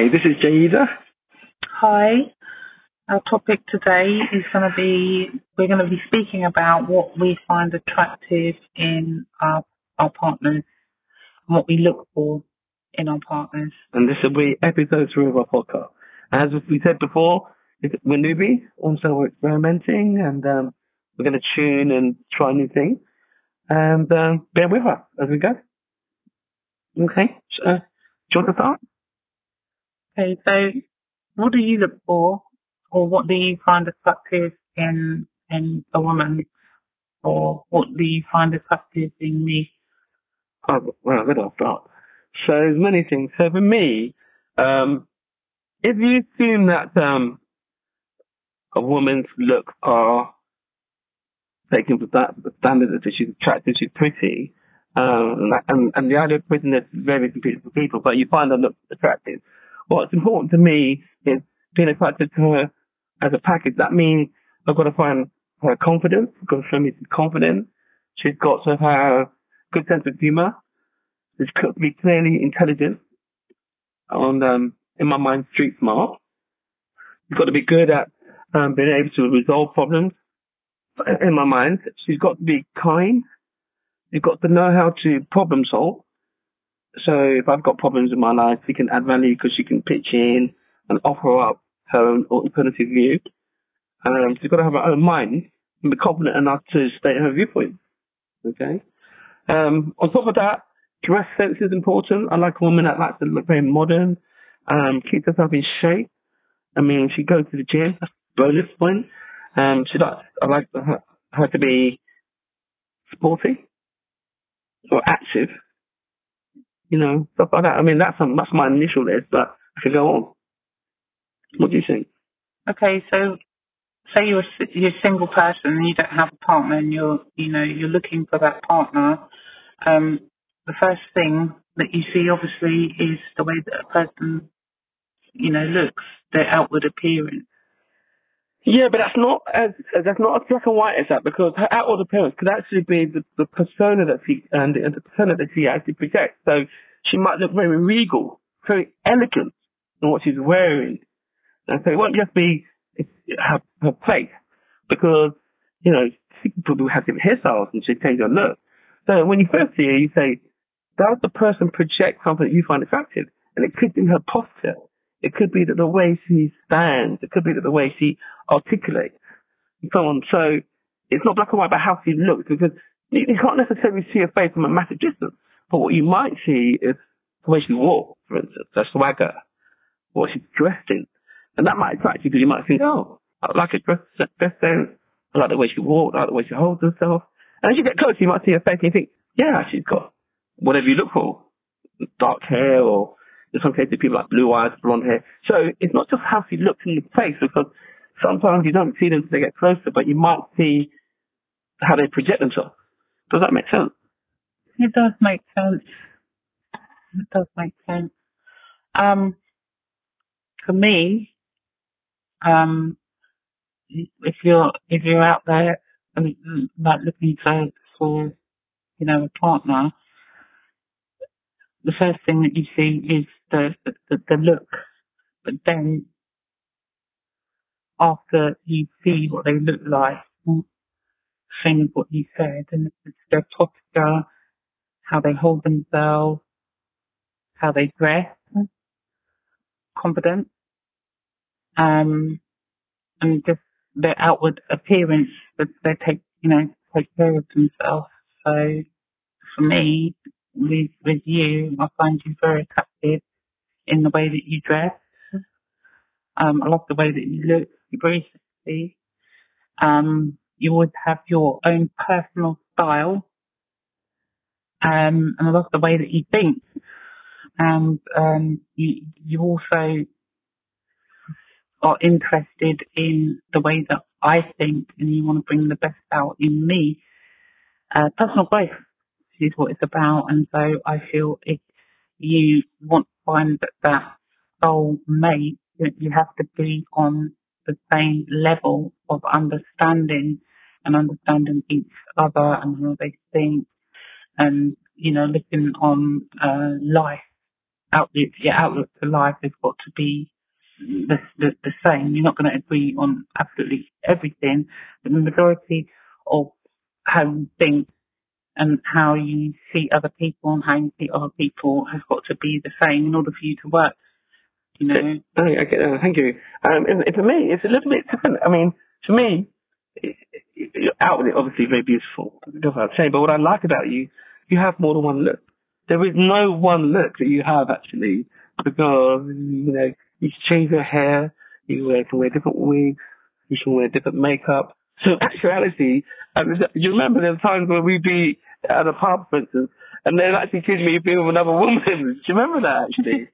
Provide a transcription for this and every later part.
Hi, this is Jaida. Hi. Our topic today is going to be we're going to be speaking about what we find attractive in our our partners and what we look for in our partners. And this will be episode three of our podcast. As we said before, we're newbie, also we're experimenting and um, we're going to tune and try new things. And um, bear with us as we go. Okay, uh, do you want to start? Okay, so what do you look for, or what do you find attractive in in a woman, or what do you find attractive in me? Oh, well, where do I start? So there's many things. So for me, um, if you assume that um, a woman's looks are taken for that the standard that she's attractive, she's pretty, um, and, and the idea of prettiness is very different for people, but you find her look attractive. What's important to me is being attracted to her as a package. That means I've got to find her confidence, I've got to show me she's confident. She's got to have a good sense of humor. She's got to be clearly intelligent and, um, in my mind, street smart. She's got to be good at um, being able to resolve problems. In my mind, she's got to be kind. You've got to know how to problem solve. So if I've got problems in my life, she can add value because she can pitch in and offer up her own alternative view. Um, she's got to have her own mind and be confident enough to state her viewpoint. Okay. Um, on top of that, dress sense is important. I like a woman that likes to look very modern, um, keeps herself in shape. I mean, she goes to the gym. That's a bonus point. Um, she likes, I like her, her to be sporty or active you know, stuff like that. I mean, that's that's my initial list, but I could go on. What do you think? Okay, so say you're you're a single person and you don't have a partner, and you're you know you're looking for that partner. Um, the first thing that you see, obviously, is the way that a person, you know, looks, their outward appearance. Yeah, but that's not as that's not as black and white as that because her outward appearance could actually be the, the persona that she and the, the persona that she actually projects. So she might look very regal, very elegant in what she's wearing, and so it won't just be her her place because you know people do have different hairstyles and she change her look. So when you first see her, you say, "Does the person project something that you find attractive?" And it could be her posture it could be that the way she stands. It could be that the way she articulates and so on. So it's not black and white about how she looks because you, can't necessarily see her face from a massive distance. But what you might see is the way she walks, for instance, her swagger, what she's dressed in. And that might attract you because you might think, oh, I like her dress, dress sense. I like the way she walks. I like the way she holds herself. And as you get closer, you might see her face and you think, yeah, she's got whatever you look for. Dark hair or in some cases, people have blue eyes, blonde hair. So it's not just how she looks in the face, because sometimes you don't see them until they get closer, but you might see how they project themselves. Does that make sense? It does make sense. It does make sense. Um, for me, um, if you're if you're out there and like looking for for you know a partner, the first thing that you see is the, the, the look, but then after you see what they look like, as what you said, and it's their posture, how they hold themselves, how they dress, confident, um, and just their outward appearance that they take, you know, take care of themselves. So for me, with with you, I find you very attractive in the way that you dress. Um, I love the way that you look. Very sexy. Um, you always have your own personal style. Um, and I love the way that you think. And um, you you also are interested in the way that I think, and you want to bring the best out in me. Uh, personal growth is what it's about, and so I feel if you want to find that, that soul mate, you have to be on the same level of understanding and understanding each other and how they think and, you know, looking on uh, life outlook, your outlook to life has got to be the, the, the same. You're not going to agree on absolutely everything, but the majority of how you think and how you see other people and how you see other people has got to be the same in order for you to work. You know. Oh, okay, uh, thank you. Um, and, for me, it's a little bit different. I mean, for me, it, it, it, obviously, very beautiful. I'm saying. But what I like about you, you have more than one look. There is no one look that you have actually, because you know you change your hair, you can wear different wigs, you can wear different makeup. So in actuality, um, you remember there were times when we'd be at a pub, for instance, and they'd actually accuse me of being with another woman. Do you remember that actually?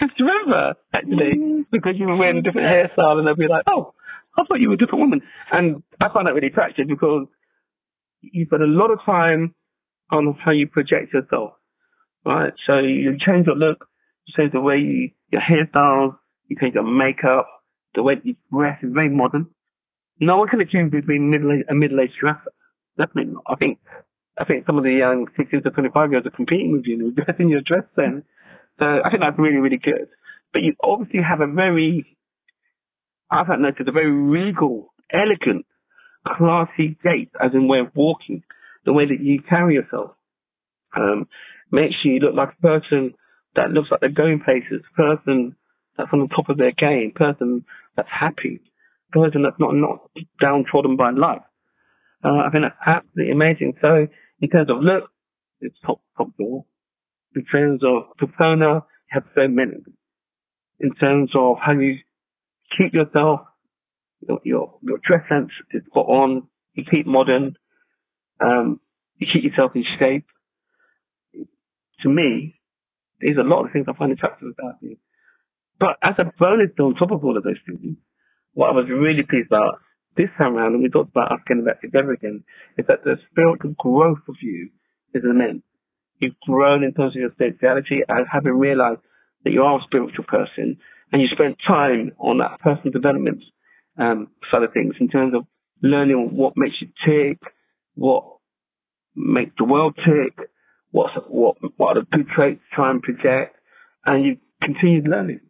You remember actually? Mm-hmm. Because you were wearing a different hairstyle and they'd be like, oh, I thought you were a different woman. And I find that really attractive because you spend a lot of time on how you project yourself, right? So you change your look, you change the way you, your hairstyles, you change your makeup, the way you dress is very modern. No one can accuse you of being middle a middle-aged dresser. Definitely not. I think I think some of the young 16 to 25 years are competing with you and dressing your dress then. So I think that's really, really good. But you obviously have a very, I've noticed a very regal, elegant, classy gait, as in way of walking, the way that you carry yourself. Um, makes you look like a person that looks like they're going places, person that's on the top of their game, person that's happy, person that's not, not downtrodden by life. Uh, I think that's absolutely amazing. So in terms of look, it's top, top door. In terms of persona, have so many. In terms of how you keep yourself, your, your, your dress sense is put on. You keep modern. Um, you keep yourself in shape. To me, there's a lot of things I find attractive about you. But as a bonus on top of all of those things, what I was really pleased about this time around, and we talked about us getting back together again, is that the spiritual growth of you is immense. You've grown in terms of your spirituality and having realized that you are a spiritual person and you spend time on that personal development um, side of things in terms of learning what makes you tick, what makes the world tick, what's, what, what are the good traits to try and project, and you've continued learning.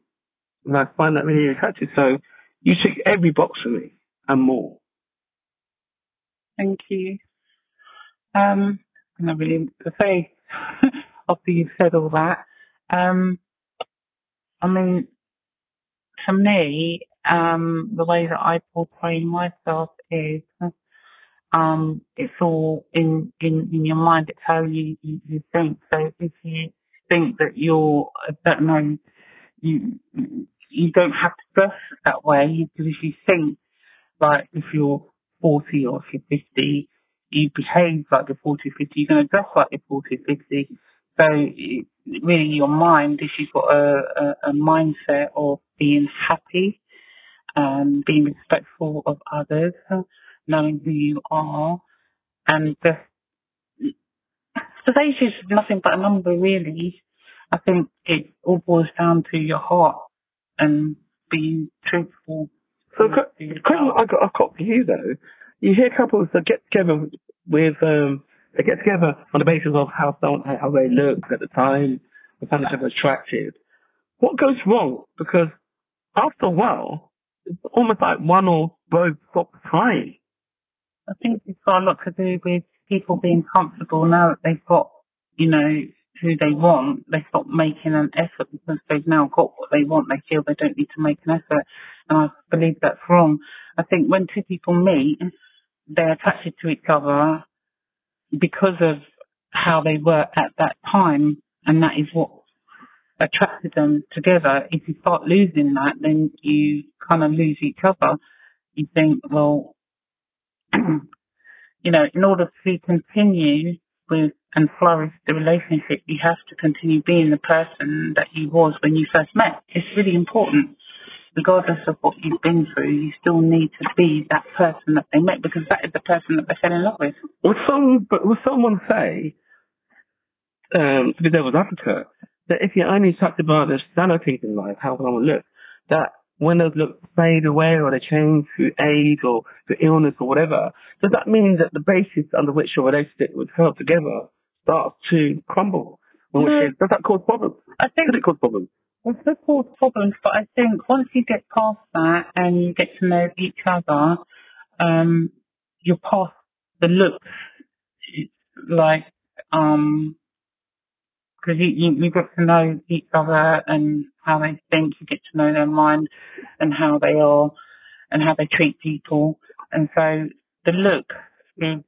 And I find that really attractive. So you tick every box for me and more. Thank you. Um, and not really say after you've said all that. Um, I mean, to me, um, the way that I portray myself is, um, it's all in, in, in your mind. It's how you, you, you think. So if you think that you're, don't know, you, you don't have to dress that way because if you think like if you're 40 or if you're 50, you behave like you're 40 or 50, you're going to dress like you're 40 or 50. So really your mind, if you've got a, a, a mindset of being happy, um, being respectful of others, knowing who you are, and just, the age is nothing but a number really. I think it all boils down to your heart and being truthful so the question I got, I got for you though, you hear couples that get together with, um, they get together on the basis of how someone, how they look at the time, find each other attractive. What goes wrong? Because after a while, it's almost like one or both stop trying. I think it's got a lot to do with people being comfortable now that they've got, you know, who they want, they stop making an effort because they've now got what they want. They feel they don't need to make an effort. And I believe that's wrong. I think when two people meet, they're attracted to each other because of how they were at that time. And that is what attracted them together. If you start losing that, then you kind of lose each other. You think, well, you know, in order to continue with and flourish the relationship, you have to continue being the person that you was when you first met. It's really important. Regardless of what you've been through, you still need to be that person that they met because that is the person that they fell in love with. Would some, would someone say, um, to be devil's advocate, that if you're only attracted by the standard things in life, how someone looks, that when those looks fade away or they change through age or through illness or whatever, does that mean that the basis under which your relationship was held together starts to crumble? In which No. case, does that cause problems? I think Could it cause problems? Well, could cause problems, but I think once you get past that and you get to know each other, um, you're past the looks, like, um, because you, you, you get to know each other and how they think, you get to know their mind and how they are and how they treat people. And so the look is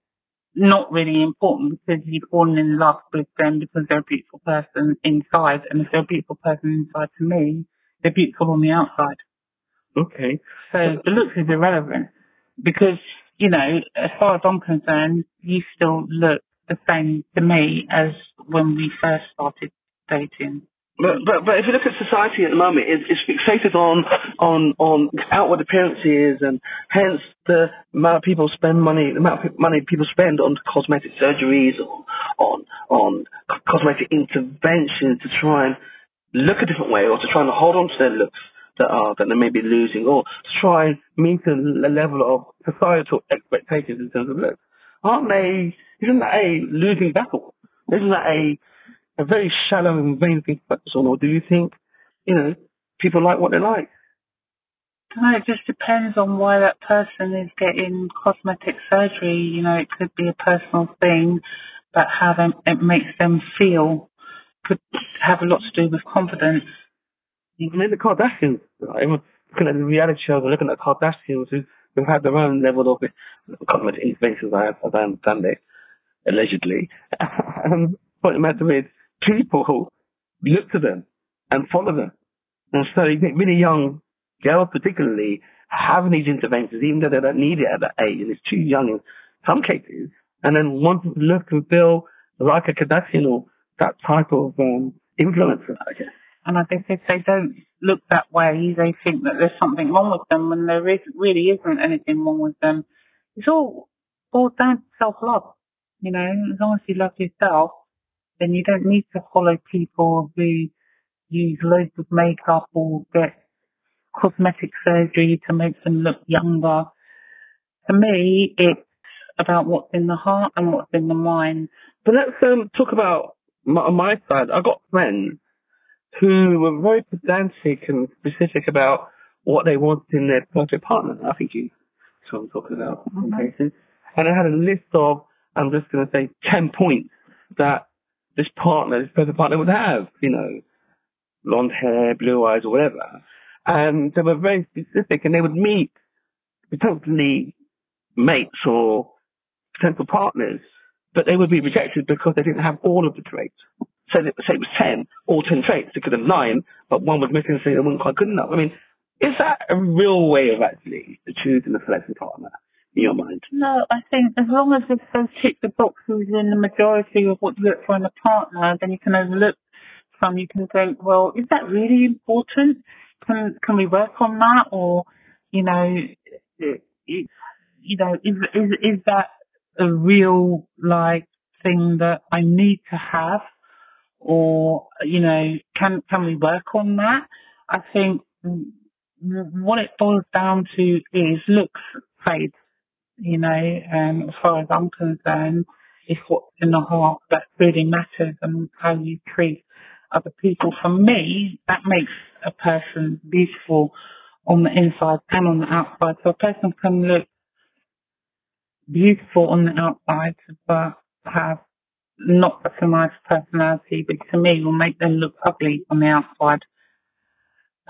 not really important because you've fallen in love with them because they're a beautiful person inside. And if they're a beautiful person inside to me, they're beautiful on the outside. Okay. So the looks is irrelevant because, you know, as far as I'm concerned, you still look the same to me as when we first started dating. But, but but if you look at society at the moment, it's, it's fixated on on on outward appearances, and hence the amount of people spend money, the amount of money people spend on cosmetic surgeries or on on cosmetic interventions to try and look a different way, or to try and hold on to their looks that are that they may be losing, or to try and meet a, a level of societal expectations in terms of looks. Aren't they? Isn't that a losing battle? Isn't that a a very shallow and vain thing to focus on, or do you think, you know, people like what they like? No, it just depends on why that person is getting cosmetic surgery. You know, it could be a personal thing, but how them, it makes them feel could have a lot to do with confidence. I mean, the Kardashians? Everyone looking at the reality shows, and looking at the Kardashians who, who have their own level of cosmetic interventions, I, as I understand it, allegedly. and what the matter is, people who look to them and follow them. And so really young girls particularly having these interventions, even though they don't need it at that age, and it's too young in some cases, and then wanting to look and feel like a Kardashian or that type of um, influencer, I guess. And I think if they don't look that way, they think that there's something wrong with them when there is, really isn't anything wrong with them. It's all boils down to self-love. You know, as long as you love yourself, then you don't need to follow people who use loads of makeup or get cosmetic surgery to make them look younger. For me, it's about what's in the heart and what's in the mind. But let's um, talk about my, on my side. I got friends who were very pedantic and specific about what they wanted in their perfect partner. I think you that's what I'm talking about Mhm. cases. And I had a list of, I'm just going to say, 10 points that this partner, this perfect partner would have, you know, blonde hair, blue eyes, or whatever. And they were very specific and they would meet potentially mates or potential partners, but they would be rejected because they didn't have all of the traits. So that, say it was 10, all 10 traits, they could have 9, but one was missing, so they weren't quite good enough. I mean, is that a real way of actually choosing a selection partner in your mind? No, I think as long as it says tick the boxes in the majority of what you look for in a partner, then you can overlook some. You can think, well, is that really important? Can can we work on that? Or, you know, you know, is is is that a real like thing that I need to have? Or you know, can can we work on that? I think what it boils down to is looks fade you know, um, as far as I'm concerned, it's what's in the heart that really matters and how you treat other people. For me, that makes a person beautiful on the inside and on the outside. So a person can look beautiful on the outside, but have not such a nice personality, but to me will make them look ugly on the outside.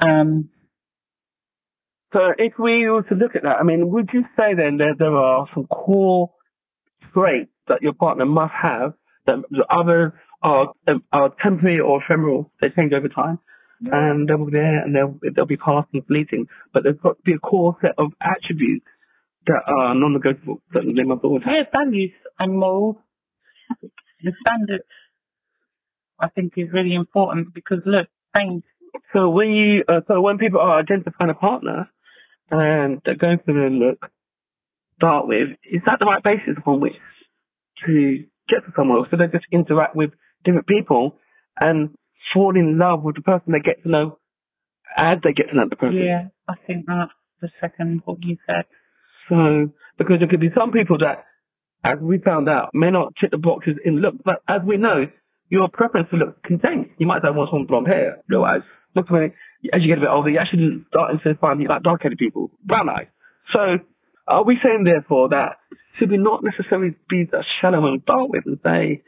Um, So if we were to look at that, I mean, would you say then that there are some core traits that your partner must have that the others are, are temporary or ephemeral, they change over time, and they'll be there and they'll, they'll be past and fleeting, but there's got to be a core set of attributes that are non-negotiable that they must always have. Their values and morals and standards, I think, is really important because look, change. So when you, uh, so when people are identifying a partner Um, and they're going through the look, start with, is that the right basis upon which to get to someone? Or so they just interact with different people and fall in love with the person they get to know as they get to know the person. Yeah, I think that's the second what you said. So, because there could be some people that, as we found out, may not tick the boxes in look, but as we know, your preference for look contained. You might say, I want someone blonde hair, blue eyes. Look when as you get a bit older, you actually start to find like dark-headed people, brown eyes. So, are we saying therefore that should we not necessarily be that shallow and start with and say,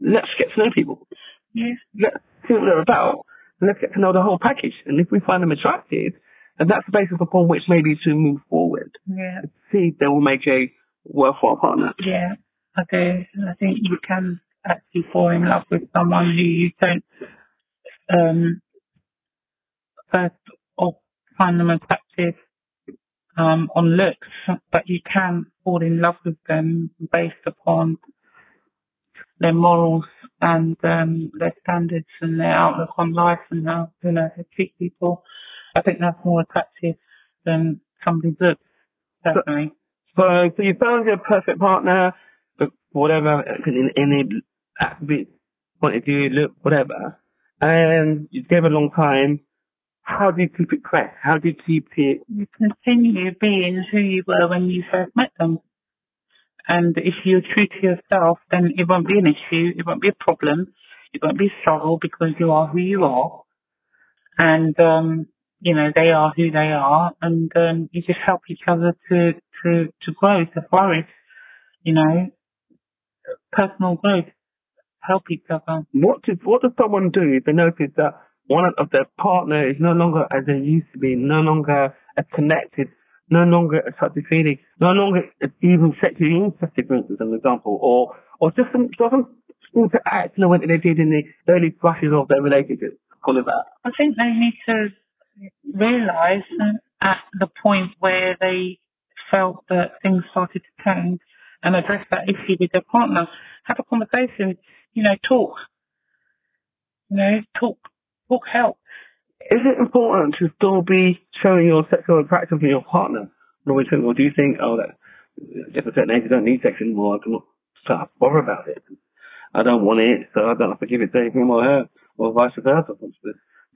let's get to know people. Yes. Let's see what they're about. And let's get to know the whole package. And if we find them attractive, and that's the basis upon which maybe to move forward. Yeah. See they will make a worthwhile partner. Yeah. I do. I think you can actually fall in love with someone who you don't um first off find them attractive um on looks, but you can fall in love with them based upon their morals and um, their standards and their outlook on life and how you know they treat people. I think that's more attractive than somebody's looks, certainly. So, so you found your perfect partner, but whatever, in any attribute, point of view, look, whatever, and you gave a long time. How do you keep it fresh? How do you keep it? You continue being who you were when you first met them. And if you're true to yourself, then it won't be an issue. It won't be a problem. It won't be a struggle because you are who you are. And, um, you know, they are who they are. And, um, you just help each other to, to, to grow, to flourish, you know, personal growth. Help each other. What does what does someone do if they notice that one of their partner is no longer as they used to be, no longer as connected, no longer a feeling, no longer even sexually interested, for instance, as an example, or or just doesn't seem to act in the way that they did in the early flashes of their relationship. Call it that. I think they need to realise at the point where they felt that things started to change and address that issue with their partner. Have a conversation, you know, talk. You know, talk, talk help. Is it important to still be showing your sexual attraction to your partner? Or do you think, oh, that at a certain age you don't need sex anymore, I can start bother about it. I don't want it, so I don't have to give it to him or her, or vice versa. Do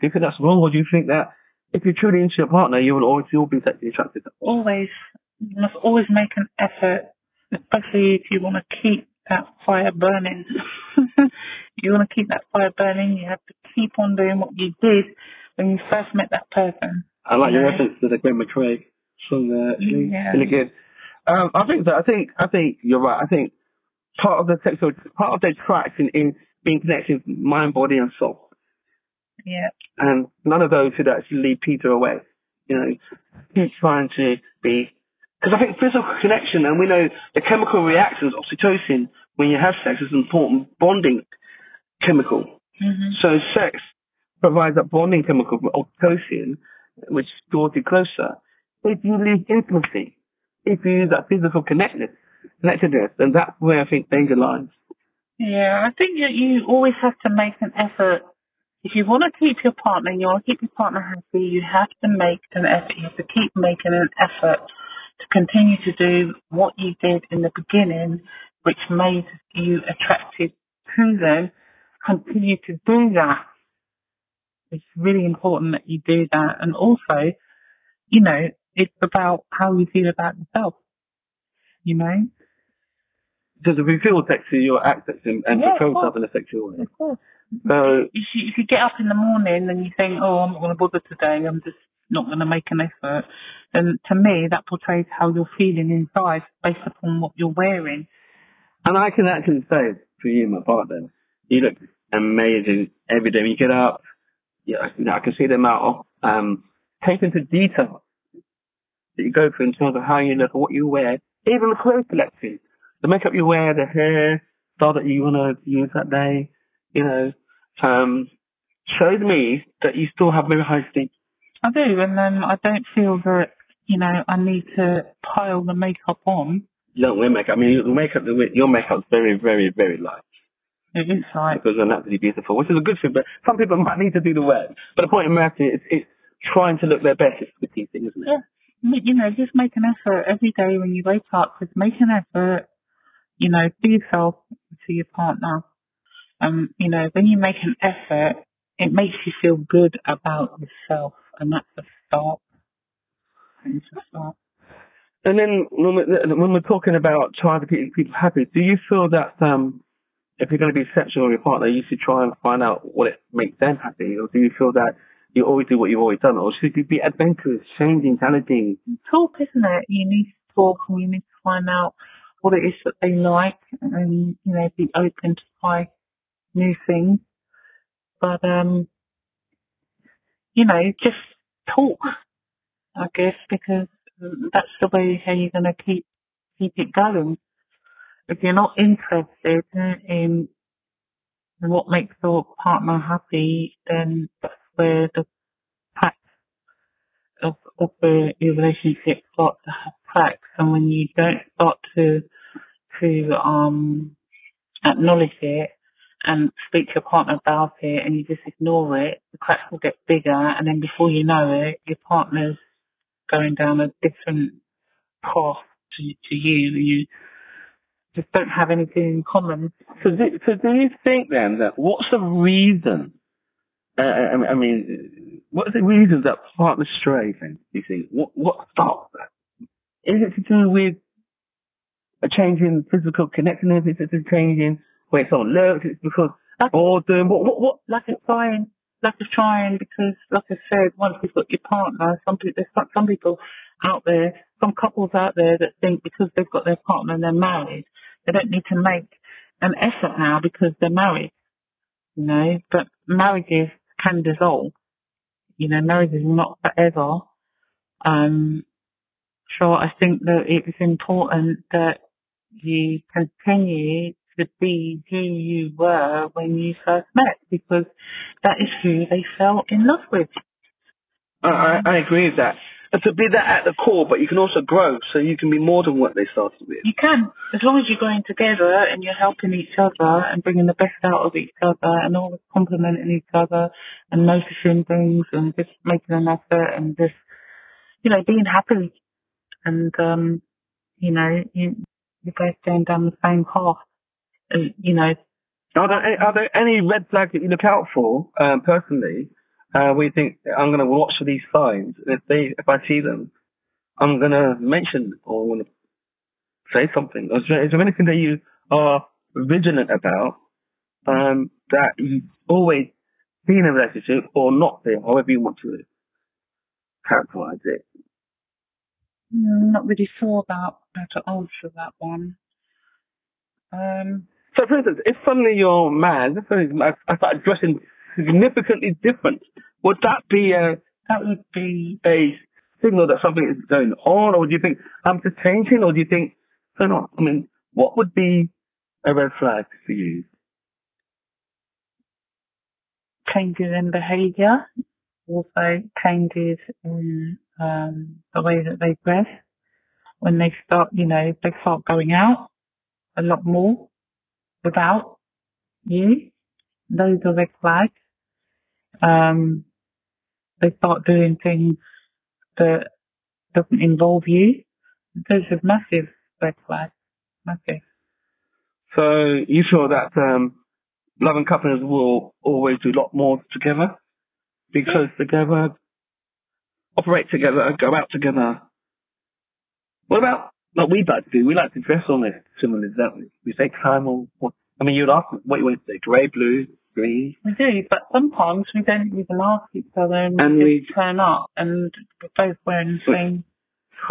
you think that's wrong, or do you think that if you're truly into your partner, you will always still be sexually attracted? Always. You must always make an effort, especially if you want to keep that fire burning. you want to keep that fire burning, you have to keep on doing what you did when you first met that person. I like you your reference to the Gwen McCrae song there. Really, Yeah. really good. Um, I think that I think I think you're right. I think part of the sexual part of the attraction is being connected with mind, body, and soul. Yeah. and none of those should actually lead Peter away. You know, he's trying to be, because I think physical connection, and we know the chemical reactions, of oxytocin, when you have sex is an important bonding chemical. hmm So sex provides that bonding chemical, oxytocin, which draws you closer. If you lose intimacy, if you lose that physical connectedness, connectedness, then that's where I think danger lies. Yeah, I think that you always have to make an effort. If you want to keep your partner, and you want to keep your partner happy, you have to make an effort. You have to keep making an effort to continue to do what you did in the beginning, which made you attracted to them. Continue to do that. It's really important that you do that. And also, you know, it's about how you feel about yourself. You know? Does it reveal sex to your act sex and, and Yeah, fulfill yourself in a sexual way? Of course. So if you, if you get up in the morning and you think, oh, I'm not going to bother today, I'm just not going to make an effort, then to me that portrays how you're feeling inside based upon what you're wearing. And I can actually say for you, my partner, you look amazing every day when you get up. Yeah, you know, I can see the amount of um, attention to detail that you go through in terms of how you look and what you wear, even the clothes selection, the makeup you wear, the hair style that you want to use that day, you know, um, shows me that you still have very high esteem. I do, and then I don't feel that, you know, I need to pile the makeup on. You don't wear makeup. I mean, your makeup, your makeup's very, very, very light. It is like, because they're naturally beautiful, which is a good thing. But some people might need to do the work. But the point in matter is, it's trying to look their best. It's the key thing, isn't it? yeah, you know, just make an effort every day when you wake up. Just make an effort, you know, to yourself, to your partner. Um, you know, when you make an effort, it makes you feel good about yourself, and that's a start. It's a start. And then when we're, when we're talking about trying to keep people happy, do you feel that um, if you're going to be sexual with your partner, you should try and find out what it makes them happy, or do you feel that you always do what you've always done, or should you be adventurous, changing, challenging? Talk, isn't it? You need to talk, and you need to find out what it is that they like, and you know, be open to try new things. But um, you know, just talk, I guess, because that's the way how you're going to keep keep it going. If you're not interested in what makes your partner happy, then that's where the cracks of, of your relationship start to have cracks. And when you don't start to to um acknowledge it and speak to your partner about it and you just ignore it, the cracks will get bigger and then before you know it, your partner's going down a different path to, to you you just don't have anything in common. So do, so do you think then that what's the reason? Uh, I, I mean, what's the reason that partners stray? Then do you think what what starts that? Is it to do with a change in physical connectedness? Is it a change in where someone looks? It's because Like, boredom. What what what? like a trying, like a trying, because like I said, once you've got your partner, some people, there's some, some people out there, some couples out there that think because they've got their partner and they're married, they don't need to make an effort now because they're married. You know, but marriages can dissolve. You know, marriages are not forever. Um, so I think that it's important that you continue to be who you were when you first met because that is who they fell in love with. I, I I agree with that. And to be that at the core, but you can also grow, so you can be more than what they started with. You can, as long as you're going together and you're helping each other and bringing the best out of each other and always complimenting each other and noticing things and just making an effort and just, you know, being happy. And, um, you know, you, you're both going down the same path. And, you know, Are there, any- are there any red flags that you look out for, um, personally, uh, you think, I'm going to watch for these signs, and if they, if I see them, I'm going to mention or I'm going to say something? Is there, is there anything that you are vigilant about, um, that you always be in a relationship or not be, however you want to characterize it? I'm not really sure about how to answer that one. Um, So, for instance, if suddenly you're mad, if I I start dressing significantly different, would that be a, that would be a signal that something is going on, or do you think I'm just changing, or do you think so? Not. I mean, what would be a red flag for you? changes in behaviour, also changes in um, the way that they dress. When they start, you know, they start going out a lot more without you. Those are red flags. Um, they start doing things that doesn't involve you. Those are massive red flags. Massive. So you feel that um, loving couples will always do a lot more together because together, operate together, go out together. What about what we like to do? We like to dress on it similarly, don't we? We take time what. I mean, you'd ask what you want to say: grey, blue, green. We do, but sometimes we don't even ask each other and, And we just turn up and we're both wearing the same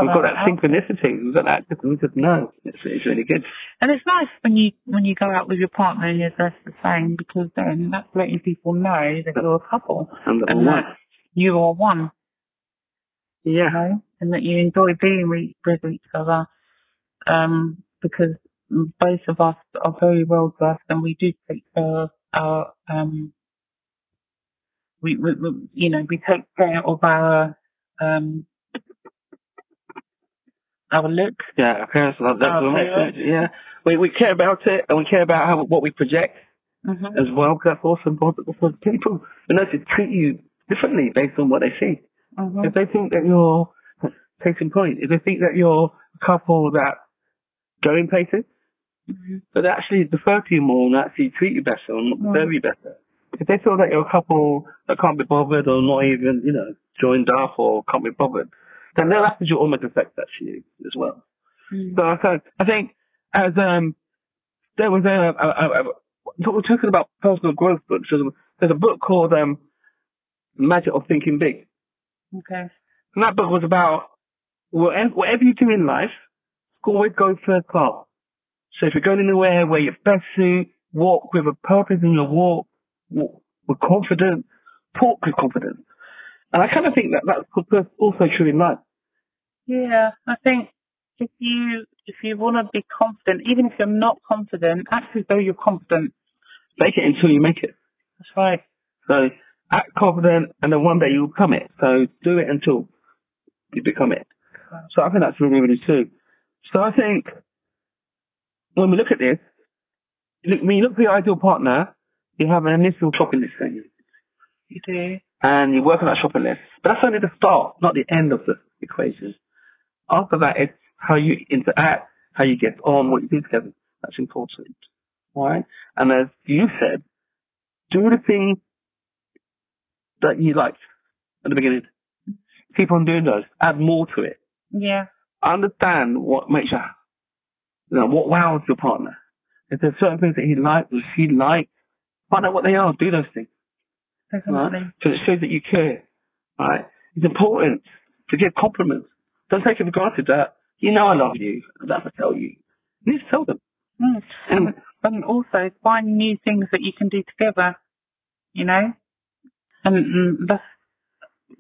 We've got that outfit. synchronicity. We've got that. We just know it's, it's really good. And it's nice when you when you go out with your partner and you're dressed the same because then that's letting people know that you're a couple And the and that you are one, you Yeah. know, and that you enjoy being with, with each other. Um, because both of us are very well dressed and we do take care of our um we, we, we you know we take care of our um our looks Yeah, our parents love that. Oh, so Yeah, we we care about it, and we care about how what we project hmm as well. Because that's also important because people, you know, to treat you differently based on what they see. hmm If they think that you're, case in point, if they think that you're a couple that go in places, hmm but actually to you more and actually treat you better and Mm. serve you better. If they feel that you're a couple that can't be bothered or not even, you know, joined up or can't be bothered, then their attitude almost affects you as well. So I think, I think as um, there was a, a, a, we're talking about personal growth books. There's a, there's a book called um, Magic of Thinking Big. Okay. And that book was about whatever, whatever you do in life, always go first class. So if you're going anywhere where you're best suit, walk with a purpose in your walk, walk with confidence, talk with confidence. And I kind of think that that's also true in life. Yeah, I think if you if you want to be confident, even if you're not confident, act as though you're confident. Fake it until you make it. That's right. So act confident, and then one day you'll become it. So do it until you become it. So I think that's really, really true. So I think when we look at this, look, when you look for your ideal partner, you have an initial shopping list, don't you? You do. And you work on that shopping list. But that's only the start, not the end of the equation. After that, it's how you interact, how you get on, what you do together. That's important. Right? And as you said, do the thing that you liked at the beginning. Keep on doing those. Add more to it. Yeah. Understand what makes you, you know, what wows your partner. If there's certain things that he likes or she likes, find out what they are. Do those things. Definitely. Right? So it shows that you care. Right? It's important to give compliments. Don't take it for granted that you know I love you. I have to tell you. You need to tell them. Mm. And, and also find new things that you can do together. You know, and, and that's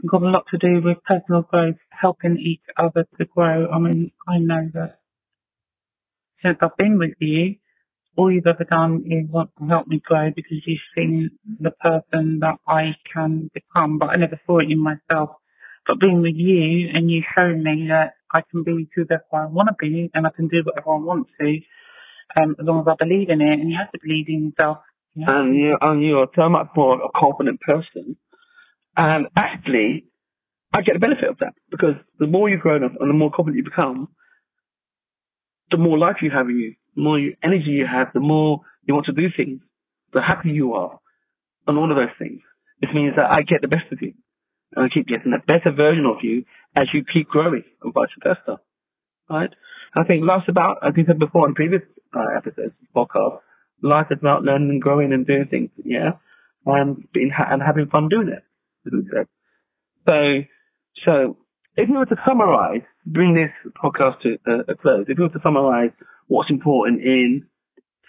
got a lot to do with personal growth, helping each other to grow. I mean, I know that since I've been with you, all you've ever done is want to help me grow because you've seen the person that I can become, but I never saw it in myself. But being with you and you showing me that I can be whoever I want to be and I can do whatever I want to, um, as long as I believe in it, and you have to believe in yourself. And you and you're so much more a confident person. And actually, I get the benefit of that because the more you grow up and the more confident you become, the more life you have in you, the more energy you have, the more you want to do things, the happier you are, and all of those things. This means that I get the best of you, and I keep getting a better version of you as you keep growing, and vice versa. Right? I think life's about, as you said before in previous uh, episodes podcast, life is about learning and growing and doing things, yeah, and being ha- and having fun doing it. So, so if you were to summarize, bring this podcast to a, a close, if you were to summarize what's important in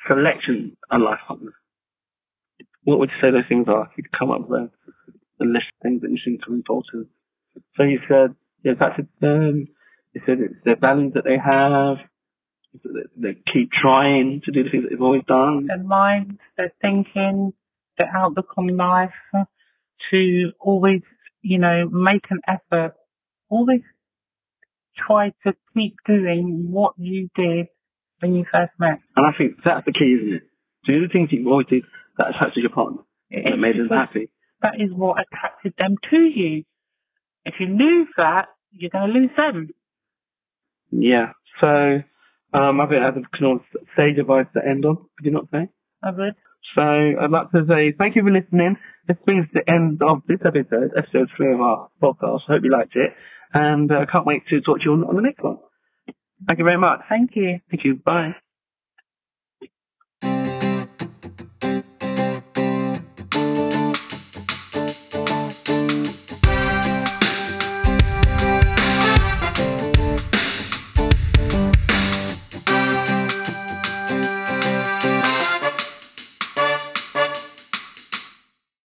selection and life partners, what would you say those things are? If you could come up with a, a list of things that you think are important. So you said, yeah, that's um, you said it's the values that they have, they keep trying to do the things that they've always done. Their mind, their thinking, their outlook on life, to always, you know, make an effort, always try to keep doing what you did when you first met. And I think that's the key, isn't it? Do the things you always did that attracted your partner, that made them happy. That is what attracted them to you. If you lose that, you're going to lose them. Yeah. So, um, I think that's a of sage advice to end on. Could you not say? I would. So I'd like to say thank you for listening. This brings the end of this episode, episode three of our podcast. I hope you liked it. And I uh, can't wait to talk to you on, on the next one. Thank you very much. Thank you. Thank you. Bye.